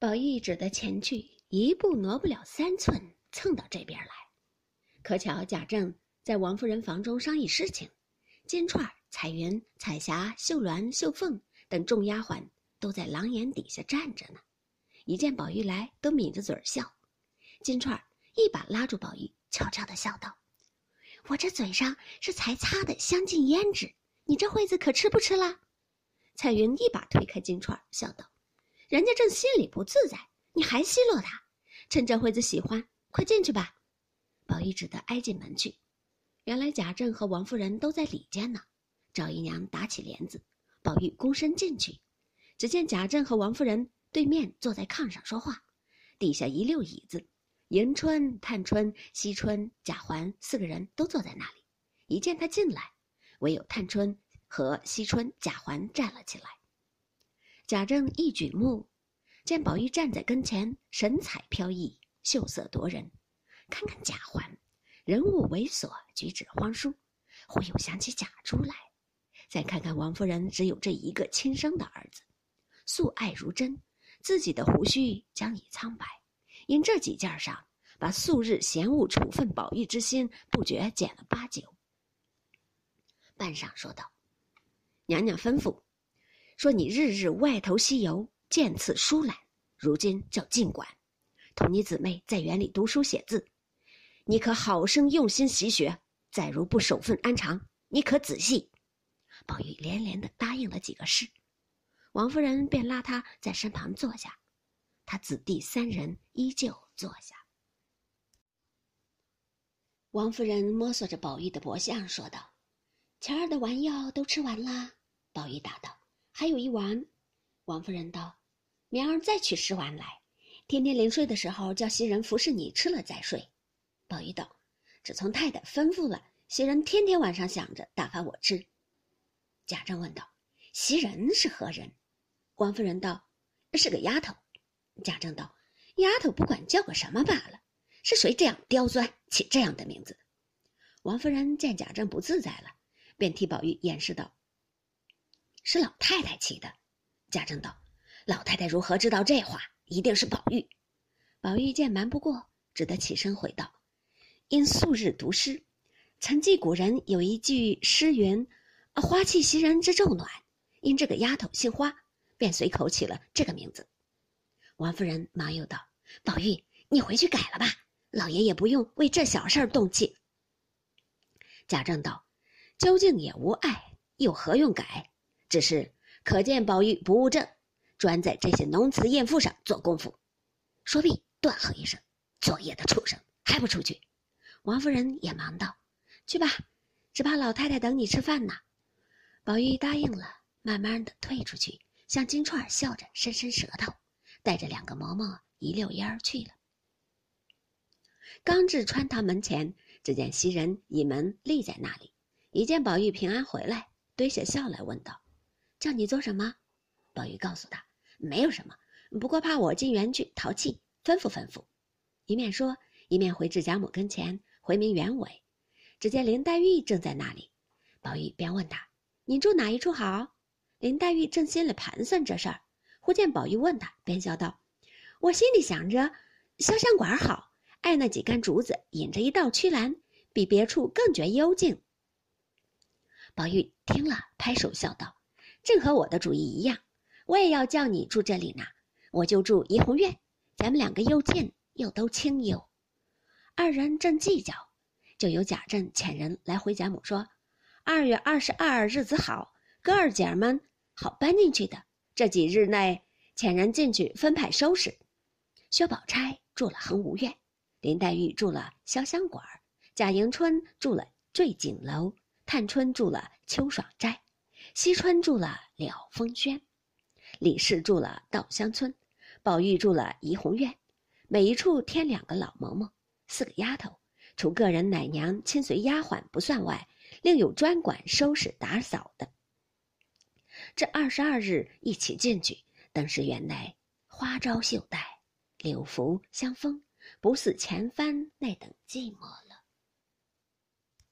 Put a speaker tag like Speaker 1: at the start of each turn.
Speaker 1: 宝玉只得前去，一步挪不了三寸，蹭到这边来。可巧贾政在王夫人房中商议事情，金钏、彩云、彩霞、秀鸾、秀凤等众丫鬟都在廊檐底下站着呢。一见宝玉来，都抿着嘴笑。金钏一把拉住宝玉，悄悄地笑道：“我这嘴上是才擦的香尽胭脂，你这会子可吃不吃啦？”彩云一把推开金钏，笑道：“人家正心里不自在，你还奚落他？趁这会子喜欢，快进去吧。”宝玉只得挨进门去。原来贾政和王夫人都在里间呢。赵姨娘打起帘子，宝玉躬身进去，只见贾政和王夫人。对面坐在炕上说话，地下一溜椅子，迎春、探春、惜春、贾环四个人都坐在那里。一见他进来，唯有探春和惜春、贾环站了起来。贾政一举目，见宝玉站在跟前，神采飘逸，秀色夺人。看看贾环，人物猥琐，举止荒疏，忽又想起贾珠来。再看看王夫人，只有这一个亲生的儿子，素爱如真。自己的胡须将已苍白，因这几件上，把素日嫌恶处分宝玉之心不觉减了八九。半晌说道：“娘娘吩咐，说你日日外头西游，见次疏懒，如今叫尽管，同你姊妹在园里读书写字，你可好生用心习学。再如不守分安常，你可仔细。”宝玉连连的答应了几个是。王夫人便拉他在身旁坐下，他子弟三人依旧坐下。王夫人摸索着宝玉的脖项，说道：“前儿的丸药都吃完啦。”宝玉答道：“还有一丸。”王夫人道：“明儿再取十丸来，天天临睡的时候叫袭人服侍你吃了再睡。”宝玉道：“只从太太吩咐了，袭人天天晚上想着打发我吃。”贾政问道：“袭人是何人？”王夫人道：“是个丫头。”贾政道：“丫头不管叫个什么罢了，是谁这样刁钻，起这样的名字？”王夫人见贾政不自在了，便替宝玉掩饰道：“是老太太起的。”贾政道：“老太太如何知道这话？一定是宝玉。”宝玉见瞒不过，只得起身回道：“因素日读诗，曾记古人有一句诗云：‘花气袭人之昼暖’，因这个丫头姓花。”便随口起了这个名字。王夫人忙又道：“宝玉，你回去改了吧，老爷也不用为这小事儿动气。”贾政道：“究竟也无碍，又何用改？只是可见宝玉不务正，专在这些浓词艳赋上做功夫。”说毕，断喝一声：“作业的畜生，还不出去！”王夫人也忙道：“去吧，只怕老太太等你吃饭呢。”宝玉答应了，慢慢的退出去。向金钏笑着伸伸舌头，带着两个嬷嬷一溜烟儿去了。刚至穿堂门前，只见袭人倚门立在那里，一见宝玉平安回来，堆下笑来问道：“叫你做什么？”宝玉告诉他：“没有什么，不过怕我进园去淘气，吩咐吩咐。”一面说，一面回至贾母跟前，回明原委。只见林黛玉正在那里，宝玉便问他：“你住哪一处好？”林黛玉正心里盘算这事儿，忽见宝玉问她，便笑道：“我心里想着，潇湘馆好，爱那几杆竹子，引着一道曲栏，比别处更觉幽静。”宝玉听了，拍手笑道：“正和我的主意一样，我也要叫你住这里呢。我就住怡红院，咱们两个又近又都清幽。”二人正计较，就有贾政遣人来回贾母说：“二月二十二日子好，哥儿姐儿们。”好搬进去的，这几日内遣人进去分派收拾。薛宝钗住了恒芜院，林黛玉住了潇湘馆，贾迎春住了坠锦楼，探春住了秋爽斋，西川住了了风轩，李氏住了稻香村，宝玉住了怡红院。每一处添两个老嬷嬷，四个丫头，除个人奶娘亲随丫鬟不算外，另有专管收拾打扫的。这二十二日一起进去，登时园内花招绣带，柳拂香风，不似前番那等寂寞了。